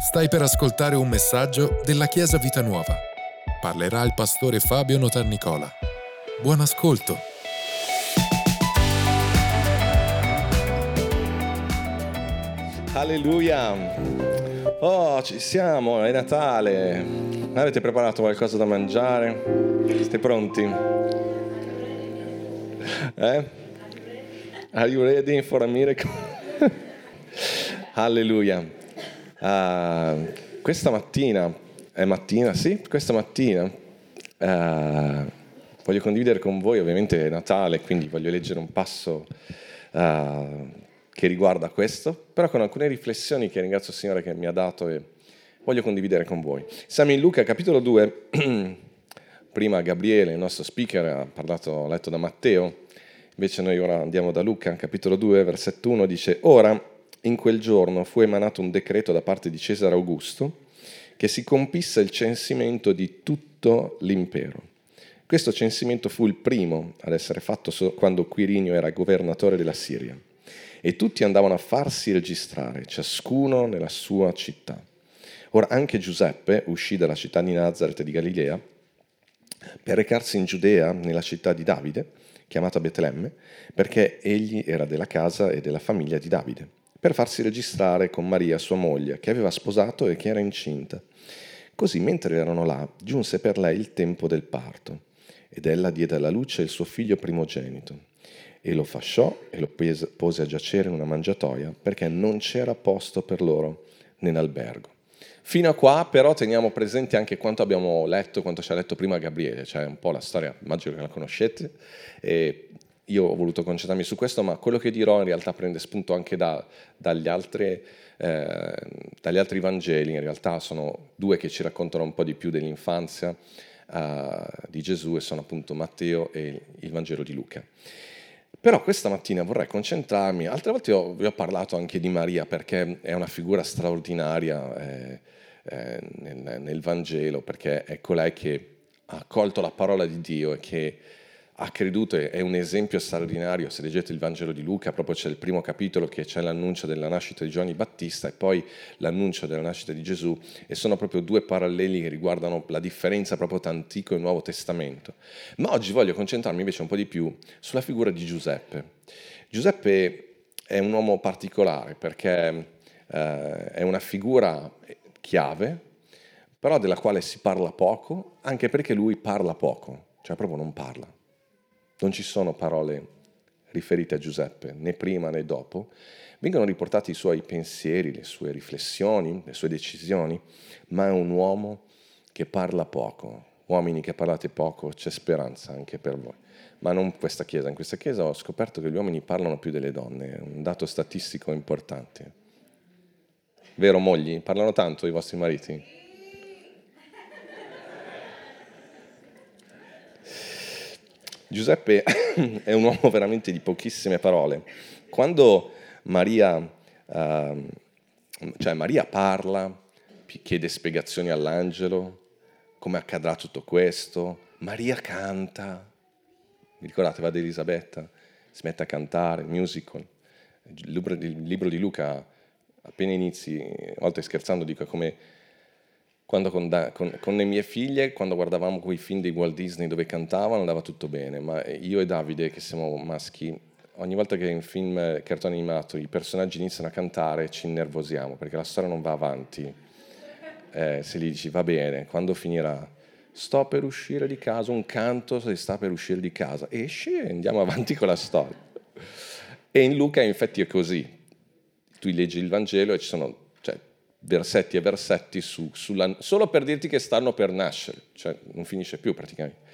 Stai per ascoltare un messaggio della Chiesa Vita Nuova. Parlerà il pastore Fabio Notarnicola. Buon ascolto. Alleluia! Oh, ci siamo, è Natale. Avete preparato qualcosa da mangiare? Siete pronti? Eh? Are you ready for a miracle? Alleluia. Uh, questa mattina, è mattina, sì, questa mattina uh, voglio condividere con voi, ovviamente è Natale, quindi voglio leggere un passo uh, che riguarda questo, però con alcune riflessioni che ringrazio il Signore che mi ha dato e voglio condividere con voi. Siamo in Luca capitolo 2, prima Gabriele, il nostro speaker, ha parlato, letto da Matteo, invece noi ora andiamo da Luca, capitolo 2, versetto 1, dice, ora in quel giorno fu emanato un decreto da parte di Cesare Augusto che si compisse il censimento di tutto l'impero. Questo censimento fu il primo ad essere fatto quando Quirinio era governatore della Siria e tutti andavano a farsi registrare, ciascuno nella sua città. Ora anche Giuseppe uscì dalla città di Nazareth di Galilea per recarsi in Giudea, nella città di Davide, chiamata Betlemme, perché egli era della casa e della famiglia di Davide per farsi registrare con Maria, sua moglie, che aveva sposato e che era incinta. Così, mentre erano là, giunse per lei il tempo del parto, ed ella diede alla luce il suo figlio primogenito, e lo fasciò e lo pose a giacere in una mangiatoia, perché non c'era posto per loro nell'albergo. Fino a qua però teniamo presente anche quanto abbiamo letto, quanto ci ha letto prima Gabriele, cioè un po' la storia, immagino che la conoscete, e io ho voluto concentrarmi su questo, ma quello che dirò in realtà prende spunto anche da, dagli, altri, eh, dagli, altri, Vangeli, in realtà sono due che ci raccontano un po' di più dell'infanzia eh, di Gesù e sono appunto Matteo e il Vangelo di Luca. Però questa mattina vorrei concentrarmi, altre volte ho, vi ho parlato anche di Maria perché è una figura straordinaria eh, eh nel, nel Vangelo, perché è colei che ha accolto la parola di Dio e che ha creduto è un esempio straordinario. Se leggete il Vangelo di Luca, proprio c'è il primo capitolo che c'è l'annuncio della nascita di Giovanni Battista e poi l'annuncio della nascita di Gesù e sono proprio due paralleli che riguardano la differenza proprio tra Antico e Nuovo Testamento. Ma oggi voglio concentrarmi invece un po' di più sulla figura di Giuseppe. Giuseppe è un uomo particolare perché eh, è una figura chiave, però della quale si parla poco, anche perché lui parla poco, cioè proprio non parla. Non ci sono parole riferite a Giuseppe, né prima né dopo. Vengono riportati i suoi pensieri, le sue riflessioni, le sue decisioni, ma è un uomo che parla poco. Uomini che parlate poco, c'è speranza anche per voi. Ma non questa chiesa. In questa chiesa ho scoperto che gli uomini parlano più delle donne, è un dato statistico importante. Vero mogli? Parlano tanto i vostri mariti? Giuseppe è un uomo veramente di pochissime parole. Quando Maria, uh, cioè Maria parla, chiede spiegazioni all'angelo, come accadrà tutto questo, Maria canta, vi ricordate, va ad Elisabetta, si mette a cantare, musical. Il libro, di Luca, appena inizi, a volte scherzando dico come quando con, con, con, le mie figlie, quando guardavamo quei film di Walt Disney dove cantavano, andava tutto bene, ma io e Davide, che siamo maschi, ogni volta che in film cartone animato i personaggi iniziano a cantare ci innervosiamo perché la storia non va avanti. Eh, se gli dici va bene, quando finirà? Sto per uscire di casa, un canto se sta per uscire di casa, esci e andiamo avanti con la storia. E in Luca infatti è così. Tu leggi il Vangelo e ci sono versetti e versetti su, sulla, solo per dirti che stanno per nascere, cioè non finisce più praticamente.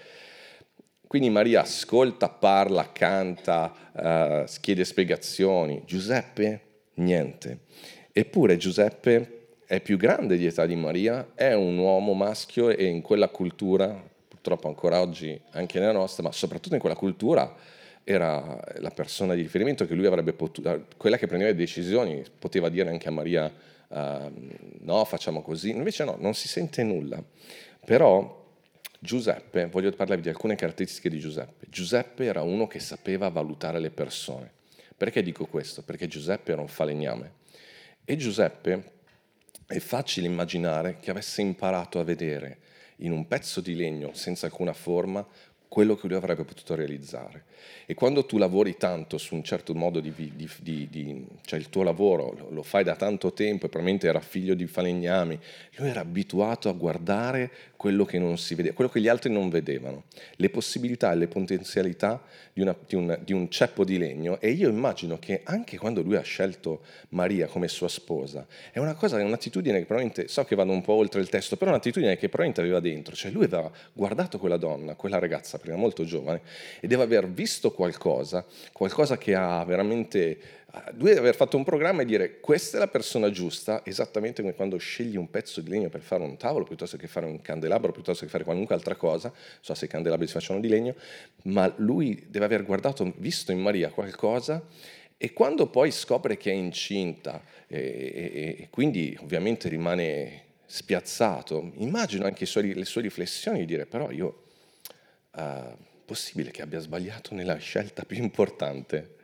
Quindi Maria ascolta, parla, canta, uh, chiede spiegazioni. Giuseppe, niente. Eppure Giuseppe è più grande di età di Maria, è un uomo maschio e in quella cultura, purtroppo ancora oggi anche nella nostra, ma soprattutto in quella cultura, era la persona di riferimento che lui avrebbe potuto, quella che prendeva le decisioni, poteva dire anche a Maria uh, no, facciamo così, invece no, non si sente nulla. Però Giuseppe, voglio parlarvi di alcune caratteristiche di Giuseppe. Giuseppe era uno che sapeva valutare le persone. Perché dico questo? Perché Giuseppe era un falegname. E Giuseppe è facile immaginare che avesse imparato a vedere in un pezzo di legno senza alcuna forma quello che lui avrebbe potuto realizzare. E quando tu lavori tanto su un certo modo di, di, di, di cioè il tuo lavoro lo fai da tanto tempo e probabilmente era figlio di falegnami, lui era abituato a guardare quello che non si vedeva, quello che gli altri non vedevano, le possibilità e le potenzialità di, una, un, di un ceppo di legno. E io immagino che anche quando lui ha scelto Maria come sua sposa, è una cosa, è un'attitudine che probabilmente, so che vado un po' oltre il testo, però è un'attitudine che probabilmente aveva dentro, cioè lui aveva guardato quella donna, quella ragazza prima molto giovane e deve aver visto qualcosa, qualcosa che ha veramente... Lui deve aver fatto un programma e dire questa è la persona giusta, esattamente come quando scegli un pezzo di legno per fare un tavolo piuttosto che fare un candelabro, piuttosto che fare qualunque altra cosa, so se i candelabri si facciano di legno, ma lui deve aver guardato, visto in Maria qualcosa e quando poi scopre che è incinta e, e, e quindi ovviamente rimane spiazzato, immagino anche suoi, le sue riflessioni di dire però io... Uh, possibile che abbia sbagliato nella scelta più importante?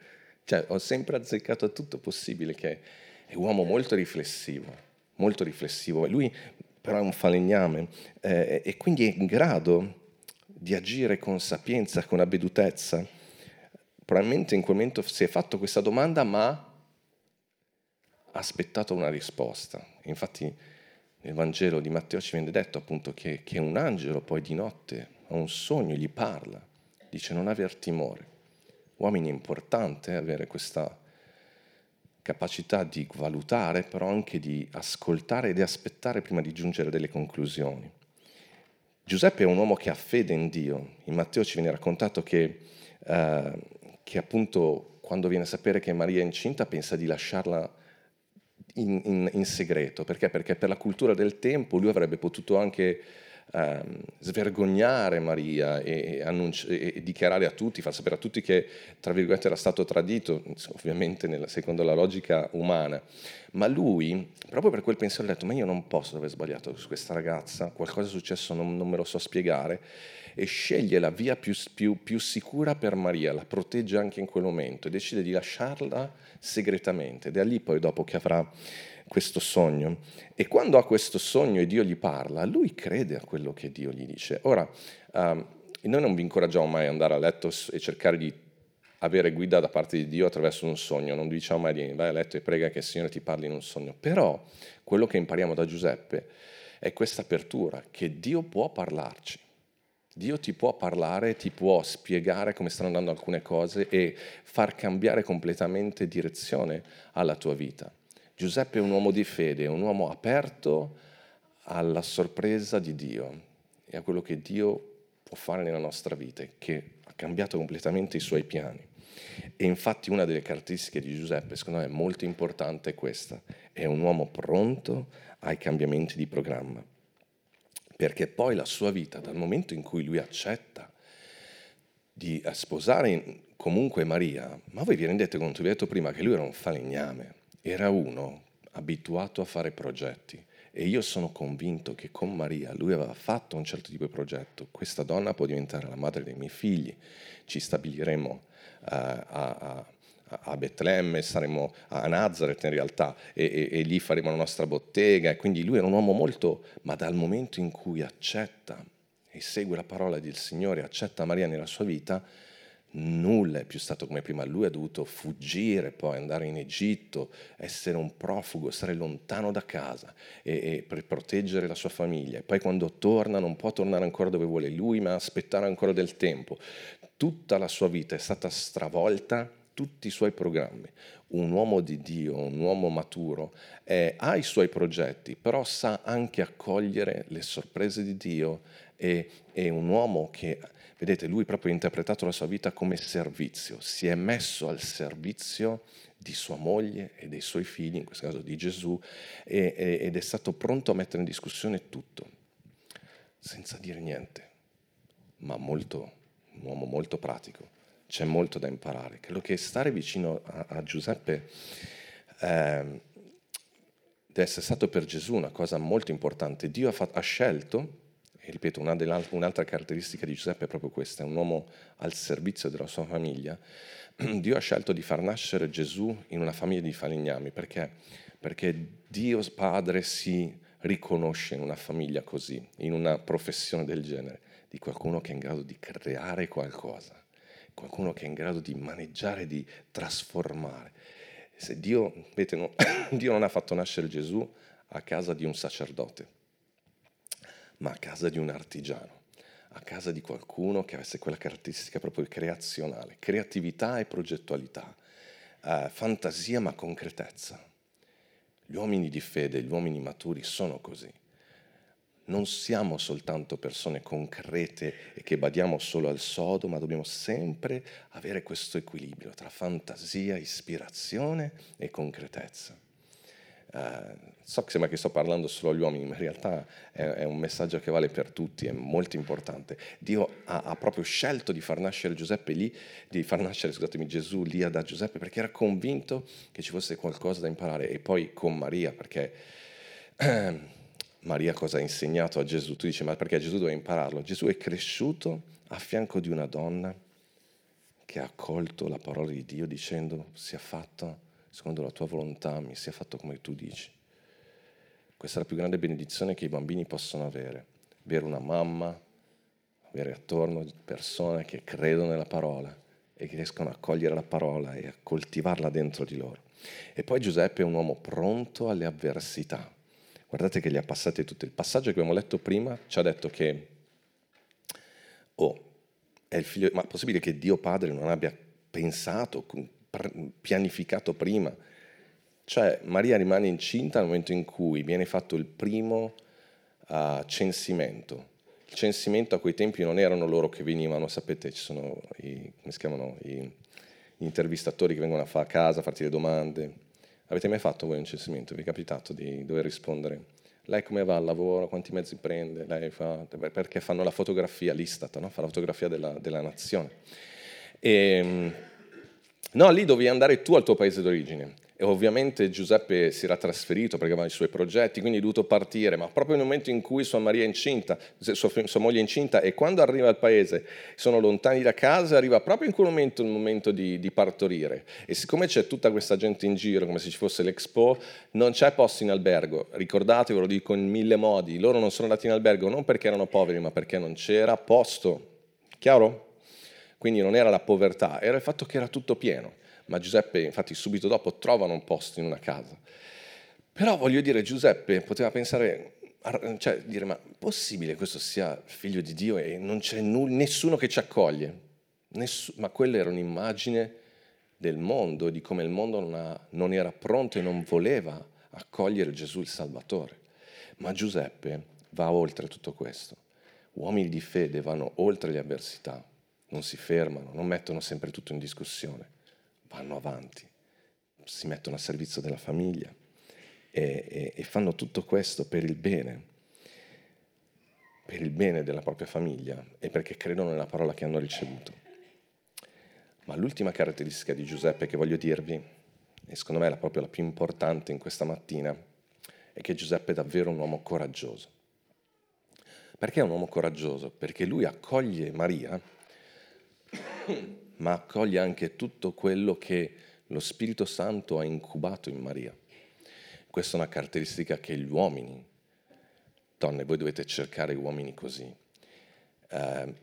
Cioè, ho sempre azzeccato tutto possibile che è un uomo molto riflessivo, molto riflessivo. Lui però è un falegname eh, e quindi è in grado di agire con sapienza, con avvedutezza. Probabilmente in quel momento si è fatto questa domanda, ma ha aspettato una risposta. Infatti nel Vangelo di Matteo ci viene detto appunto che, che un angelo poi di notte ha un sogno, gli parla dice non aver timore. Uomini è importante avere questa capacità di valutare, però anche di ascoltare e di aspettare prima di giungere a delle conclusioni. Giuseppe è un uomo che ha fede in Dio. In Matteo ci viene raccontato che, eh, che appunto quando viene a sapere che Maria è incinta pensa di lasciarla in, in, in segreto. Perché? Perché per la cultura del tempo lui avrebbe potuto anche ehm, svergognare Maria e, annunci- e, dichiarare a tutti, far sapere a tutti che, tra virgolette, era stato tradito, ovviamente nella, secondo la logica umana. Ma lui, proprio per quel pensiero, ha detto, ma io non posso aver sbagliato su questa ragazza, qualcosa è successo, non, non me lo so spiegare, e sceglie la via più, più, più sicura per Maria, la protegge anche in quel momento e decide di lasciarla segretamente. Ed è lì poi dopo che avrà questo sogno. E quando ha questo sogno e Dio gli parla, lui crede a quello che Dio gli dice. Ora, um, noi non vi incoraggiamo mai ad andare a letto e cercare di avere guida da parte di Dio attraverso un sogno, non diciamo mai di vai a letto e prega che il Signore ti parli in un sogno, però quello che impariamo da Giuseppe è questa apertura, che Dio può parlarci. Dio ti può parlare, ti può spiegare come stanno andando alcune cose e far cambiare completamente direzione alla tua vita. Giuseppe è un uomo di fede, un uomo aperto alla sorpresa di Dio e a quello che Dio può fare nella nostra vita, che ha cambiato completamente i suoi piani. E infatti una delle caratteristiche di Giuseppe, secondo me, molto importante è questa. È un uomo pronto ai cambiamenti di programma. Perché poi la sua vita, dal momento in cui lui accetta di sposare comunque Maria, ma voi vi rendete conto, vi ho detto prima che lui era un falegname, era uno abituato a fare progetti e io sono convinto che con Maria lui aveva fatto un certo tipo di progetto. Questa donna può diventare la madre dei miei figli, ci stabiliremo uh, a, a, a Betlemme, saremo a Nazareth in realtà e, e, e, lì faremo la nostra bottega. E quindi lui era un uomo molto, ma dal momento in cui accetta e segue la parola del Signore, accetta Maria nella sua vita, nulla è più stato come prima, lui ha dovuto fuggire, poi andare in Egitto, essere un profugo, stare lontano da casa e, e, per proteggere la sua famiglia. E poi quando torna non può tornare ancora dove vuole lui, ma aspettare ancora del tempo. Tutta la sua vita è stata stravolta, tutti i suoi programmi. Un uomo di Dio, un uomo maturo, eh, ha i suoi progetti, però sa anche accogliere le sorprese di Dio e è un uomo che Vedete, lui proprio ha interpretato la sua vita come servizio, si è messo al servizio di sua moglie e dei suoi figli, in questo caso di Gesù, e, e, ed è stato pronto a mettere in discussione tutto, senza dire niente, ma molto, un uomo molto pratico. C'è molto da imparare. Credo che stare vicino a, a Giuseppe eh, deve essere stato per Gesù una cosa molto importante. Dio ha, fatto, ha scelto e ripeto, una un'altra caratteristica di Giuseppe è proprio questa, è un uomo al servizio della sua famiglia. Dio ha scelto di far nascere Gesù in una famiglia di falegnami perché, perché Dio Padre si riconosce in una famiglia così, in una professione del genere, di qualcuno che è in grado di creare qualcosa, qualcuno che è in grado di maneggiare, di trasformare. Se Dio, vedete, no, Dio non ha fatto nascere Gesù a casa di un sacerdote, ma a casa di un artigiano, a casa di qualcuno che avesse quella caratteristica proprio creazionale, creatività e progettualità, eh, fantasia ma concretezza. Gli uomini di fede, gli uomini maturi sono così. Non siamo soltanto persone concrete e che badiamo solo al sodo, ma dobbiamo sempre avere questo equilibrio tra fantasia, ispirazione e concretezza. Uh, so che sembra che sto parlando solo agli uomini, ma in realtà è, è un messaggio che vale per tutti, è molto importante. Dio ha, ha, proprio scelto di far nascere Giuseppe lì, di far nascere, scusatemi, Gesù lì da Giuseppe, perché era convinto che ci fosse qualcosa da imparare. E poi con Maria, perché eh, Maria cosa ha insegnato a Gesù? Tu dici, ma perché Gesù doveva impararlo? Gesù è cresciuto a fianco di una donna che ha accolto la parola di Dio dicendo sia fatto secondo la tua volontà mi sia fatto come tu dici. Questa è la più grande benedizione che i bambini possono avere, avere una mamma, avere attorno persone che credono nella parola e che riescono a cogliere la parola e a coltivarla dentro di loro. E poi Giuseppe è un uomo pronto alle avversità. Guardate che li ha passati tutti. Il passaggio che abbiamo letto prima ci ha detto che, oh, è il figlio, ma è possibile che Dio Padre non abbia pensato, pianificato prima. Cioè Maria rimane incinta nel momento in cui viene fatto il primo uh, censimento. Il censimento a quei tempi non erano loro che venivano, sapete, ci sono i, come si chiamano, i, gli intervistatori che vengono a, fare a casa a farti le domande. Avete mai fatto voi un censimento? Vi è capitato di dover rispondere? Lei come va al lavoro? Quanti mezzi prende? Fa, perché fanno la fotografia, l'Istat, no? fa la fotografia della, della nazione. E, ehm, No, lì dovevi andare tu al tuo paese d'origine. E ovviamente Giuseppe si era trasferito perché aveva i suoi progetti, quindi è dovuto partire, ma proprio nel momento in cui sua, incinta, sua, moglie è incinta, e quando arriva al paese, sono lontani da casa, arriva proprio in quel momento il momento di, di partorire. E siccome c'è tutta questa gente in giro, come se ci fosse l'Expo, non c'è posto in albergo. Ricordatevi, ve lo dico in mille modi, loro non sono andati in albergo non perché erano poveri, ma perché non c'era posto. Chiaro? Quindi non era la povertà, era il fatto che era tutto pieno. Ma Giuseppe, infatti, subito dopo trovano un posto in una casa. Però voglio dire, Giuseppe poteva pensare, cioè dire, ma possibile che questo sia figlio di Dio e non c'è nessuno che ci accoglie? Nessu- ma quella era un'immagine del mondo, di come il mondo non, ha, non era pronto e non voleva accogliere Gesù il Salvatore. Ma Giuseppe va oltre tutto questo. Uomini di fede vanno oltre le avversità non si fermano, non mettono sempre tutto in discussione, vanno avanti, si mettono a servizio della famiglia e, e, e fanno tutto questo per il bene, per il bene della propria famiglia e perché credono nella parola che hanno ricevuto. Ma l'ultima caratteristica di Giuseppe che voglio dirvi, e secondo me è proprio la più importante in questa mattina, è che Giuseppe è davvero un uomo coraggioso. Perché è un uomo coraggioso? Perché lui accoglie Maria ma accoglie anche tutto quello che lo Spirito Santo ha incubato in Maria. Questa è una caratteristica che gli uomini, donne, voi dovete cercare uomini così, eh,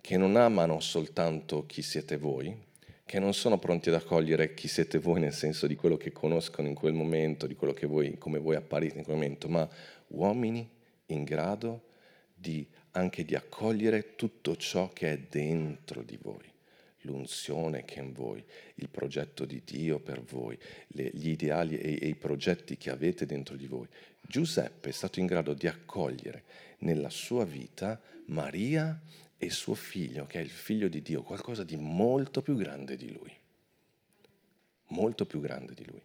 che non amano soltanto chi siete voi, che non sono pronti ad accogliere chi siete voi nel senso di quello che conoscono in quel momento, di quello che voi, come voi apparite in quel momento, ma uomini in grado di anche di accogliere tutto ciò che è dentro di voi, l'unzione che è in voi, il progetto di Dio per voi, le, gli ideali e, e i progetti che avete dentro di voi. Giuseppe è stato in grado di accogliere nella sua vita Maria e suo figlio, che è il figlio di Dio, qualcosa di molto più grande di lui. Molto più grande di lui.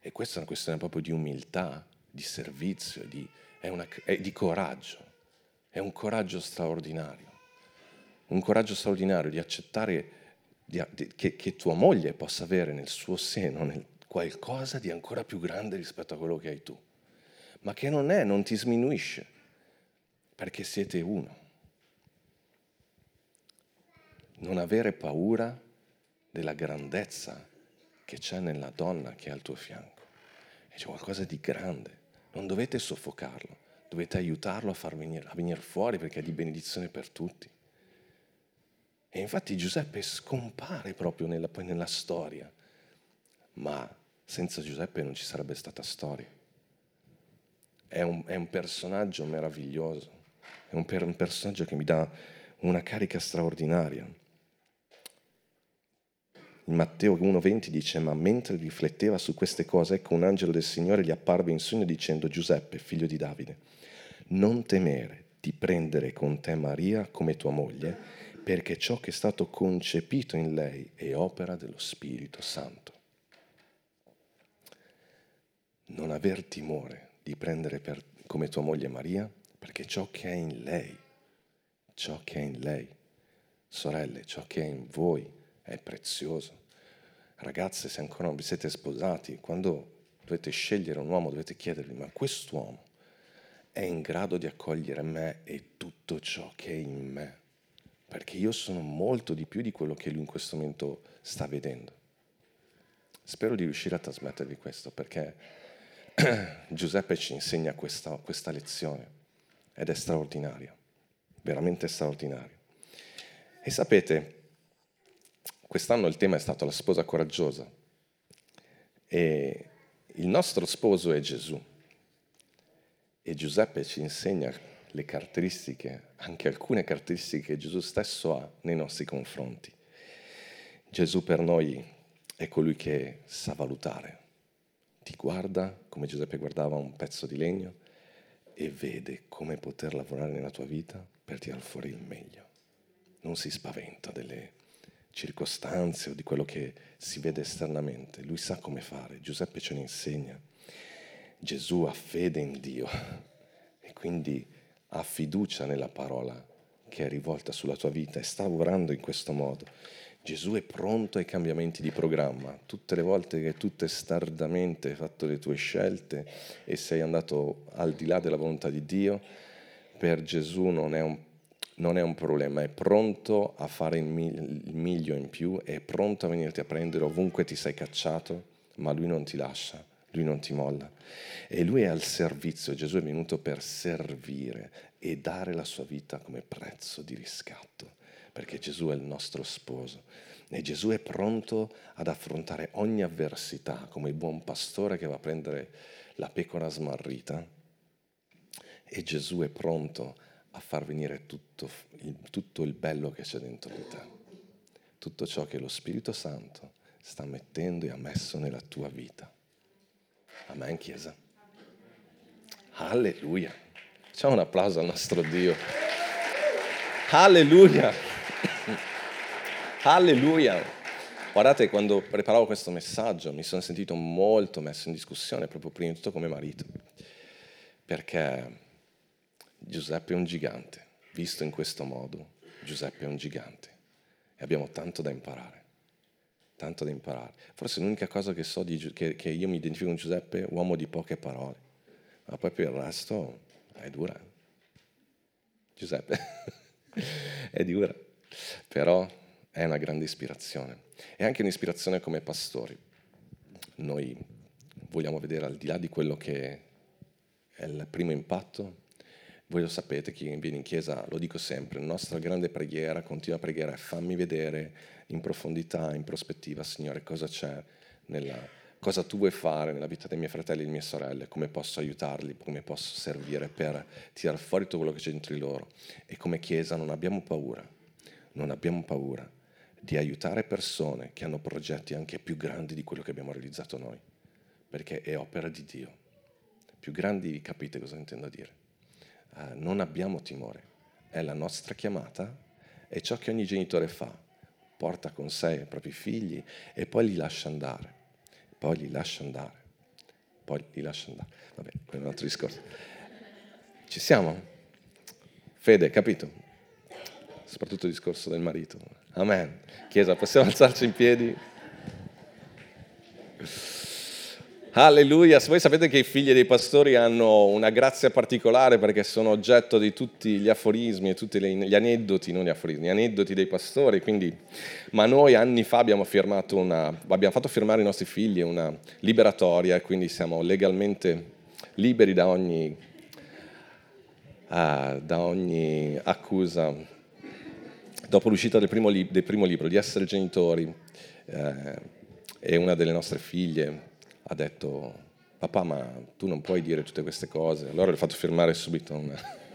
E questa è una questione proprio di umiltà, di servizio, di, è una, è di coraggio. È un coraggio straordinario, un coraggio straordinario di accettare di, di, che, che, tua moglie possa avere nel suo seno nel, qualcosa di ancora più grande rispetto a quello che hai tu, ma che non è, non ti sminuisce, perché siete uno. Non avere paura della grandezza che c'è nella donna che è al tuo fianco. E c'è qualcosa di grande. Non dovete soffocarlo, dovete aiutarlo a far venire, a venire fuori perché è di benedizione per tutti. E infatti Giuseppe scompare proprio nella, poi nella storia, ma senza Giuseppe non ci sarebbe stata storia. È un, è un personaggio meraviglioso, è un, per, un personaggio che mi dà una carica straordinaria. In Matteo 1,20 dice: Ma mentre rifletteva su queste cose, ecco un angelo del Signore gli apparve in sogno dicendo: Giuseppe, figlio di Davide, non temere di prendere con te Maria come tua moglie, perché ciò che è stato concepito in lei è opera dello Spirito Santo. Non aver timore di prendere per, come tua moglie Maria, perché ciò che è in lei, ciò che è in lei, sorelle, ciò che è in voi è prezioso. Ragazze, se ancora non vi siete sposati, quando dovete scegliere un uomo, dovete chiedervi, ma quest'uomo è in grado di accogliere me e tutto ciò che è in me? Perché io sono molto di più di quello che lui in questo momento sta vedendo. Spero di riuscire a trasmettervi questo, perché Giuseppe ci insegna questa, questa lezione ed è straordinaria, veramente straordinaria. E sapete, Quest'anno il tema è stato la sposa coraggiosa e il nostro sposo è Gesù e Giuseppe ci insegna le caratteristiche, anche alcune caratteristiche che Gesù stesso ha nei nostri confronti. Gesù per noi è colui che sa valutare, ti guarda come Giuseppe guardava un pezzo di legno e vede come poter lavorare nella tua vita per tirare fuori il meglio. Non si spaventa delle circostanze o di quello che si vede esternamente. Lui sa come fare, Giuseppe ce ne insegna. Gesù ha fede in Dio e quindi ha fiducia nella parola che è rivolta sulla tua vita e sta lavorando in questo modo. Gesù è pronto ai cambiamenti di programma. Tutte le volte che tu testardamente hai fatto le tue scelte e sei andato al di là della volontà di Dio, per Gesù non è un non è un problema, è pronto a fare il miglio in più, è pronto a venirti a prendere ovunque ti sei cacciato, ma lui non ti lascia, lui non ti molla. E lui è al servizio, Gesù è venuto per servire e dare la sua vita come prezzo di riscatto, perché Gesù è il nostro sposo. E Gesù è pronto ad affrontare ogni avversità come il buon pastore che va a prendere la pecora smarrita. E Gesù è pronto a far venire tutto il, tutto il bello che c'è dentro di te, tutto ciò che lo Spirito Santo sta mettendo e ha messo nella tua vita. Amen, Chiesa. Alleluia. Facciamo un applauso al nostro Dio. Alleluia. Alleluia. Guardate, quando preparavo questo messaggio mi sono sentito molto messo in discussione, proprio prima di tutto come marito, perché Giuseppe è un gigante, visto in questo modo, Giuseppe è un gigante e abbiamo tanto da imparare, tanto da imparare. Forse l'unica cosa che so di, che, che io mi identifico con Giuseppe, uomo di poche parole, ma poi per il resto è dura. Giuseppe è dura, però è una grande ispirazione. È anche un'ispirazione come pastori. Noi vogliamo vedere al di là di quello che è il primo impatto, voi lo sapete, chi viene in chiesa, lo dico sempre, la nostra grande preghiera, continua preghiera è fammi vedere in profondità, in prospettiva, Signore, cosa c'è nella, cosa tu vuoi fare nella vita dei miei fratelli e delle mie sorelle, come posso aiutarli, come posso servire per tirare fuori tutto quello che c'è dentro di loro. E come Chiesa non abbiamo paura, non abbiamo paura di aiutare persone che hanno progetti anche più grandi di quello che abbiamo realizzato noi, perché è opera di Dio. Più grandi capite cosa intendo dire eh, non abbiamo timore, è la nostra chiamata, è ciò che ogni genitore fa, porta con sé i propri figli e poi li lascia andare, poi li lascia andare, poi li lascia andare. Vabbè, quello è un altro discorso. Ci siamo? Fede, capito? Soprattutto il discorso del marito. Amen. Chiesa, possiamo alzarci in piedi? Alleluia, voi sapete che i figli dei pastori hanno una grazia particolare perché sono oggetto di tutti gli aforismi e tutti gli aneddoti, non gli aforismi, gli aneddoti dei pastori, quindi, ma noi anni fa abbiamo, una, abbiamo fatto firmare ai nostri figli una liberatoria e quindi siamo legalmente liberi da ogni, uh, da ogni accusa. Dopo l'uscita del primo, li, del primo libro, di essere genitori, eh, e una delle nostre figlie ha detto, papà ma tu non puoi dire tutte queste cose, allora le ho fatto firmare subito una...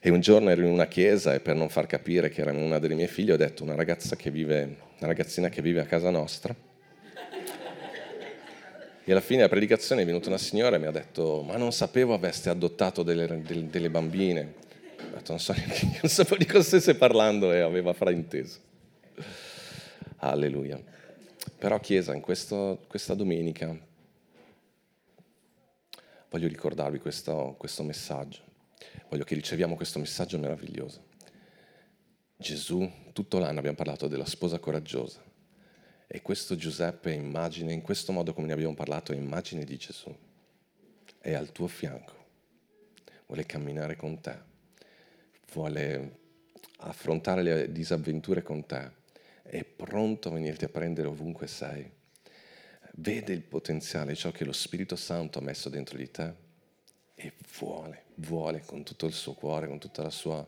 E un giorno ero in una chiesa e per non far capire che era una delle mie figlie ho detto una ragazza che vive, una ragazzina che vive a casa nostra. E alla fine della predicazione è venuta una signora e mi ha detto ma non sapevo aveste adottato delle, delle, delle bambine. Ho detto non so, non sapevo di cosa stesse parlando e aveva frainteso. Alleluia. Però Chiesa, in questo, questa domenica voglio ricordarvi questo, questo messaggio, voglio che riceviamo questo messaggio meraviglioso. Gesù, tutto l'anno abbiamo parlato della sposa coraggiosa. E questo Giuseppe è immagine, in questo modo come ne abbiamo parlato, è immagine di Gesù. È al tuo fianco, vuole camminare con te, vuole affrontare le disavventure con te è pronto a venirti a prendere ovunque sei. Vede il potenziale, ciò che lo Spirito Santo ha messo dentro di te e vuole, vuole con tutto il suo cuore, con tutta la sua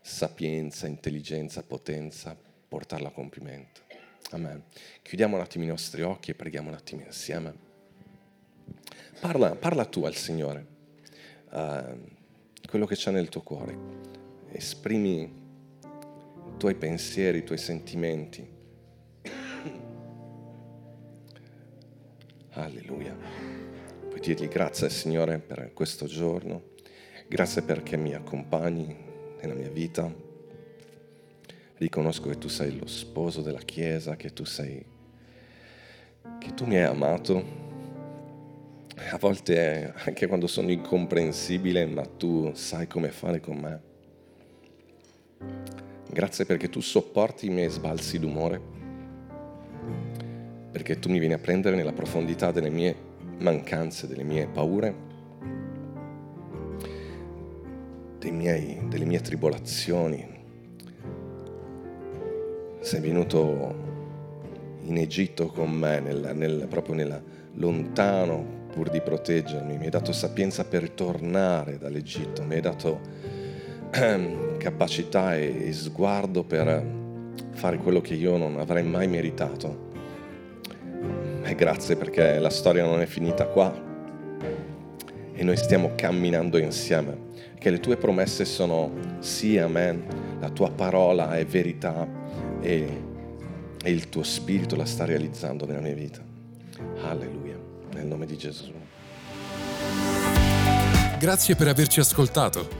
sapienza, intelligenza, potenza, portarla a compimento. Amen. Chiudiamo un attimo i nostri occhi e preghiamo un attimo insieme. Parla, parla tu al Signore, uh, quello che c'è nel tuo cuore. Esprimi tuoi pensieri, i tuoi sentimenti. Alleluia. Puoi dirgli grazie Signore per questo giorno, grazie perché mi accompagni nella mia vita. Riconosco che tu sei lo sposo della Chiesa, che tu sei, che tu mi hai amato. A volte anche quando sono incomprensibile, ma tu sai come fare con me. Grazie perché tu sopporti i miei sbalzi d'umore, perché tu mi vieni a prendere nella profondità delle mie mancanze, delle mie paure, miei, delle mie tribolazioni. Sei venuto in Egitto con me, nel, nel, proprio nella, lontano pur di proteggermi, mi hai dato sapienza per tornare dall'Egitto, mi hai dato capacità e sguardo per fare quello che io non avrei mai meritato. E grazie perché la storia non è finita qua e noi stiamo camminando insieme. Che le tue promesse sono sì, amen, la tua parola è verità e, e il tuo spirito la sta realizzando nella mia vita. Alleluia, nel nome di Gesù. Grazie per averci ascoltato.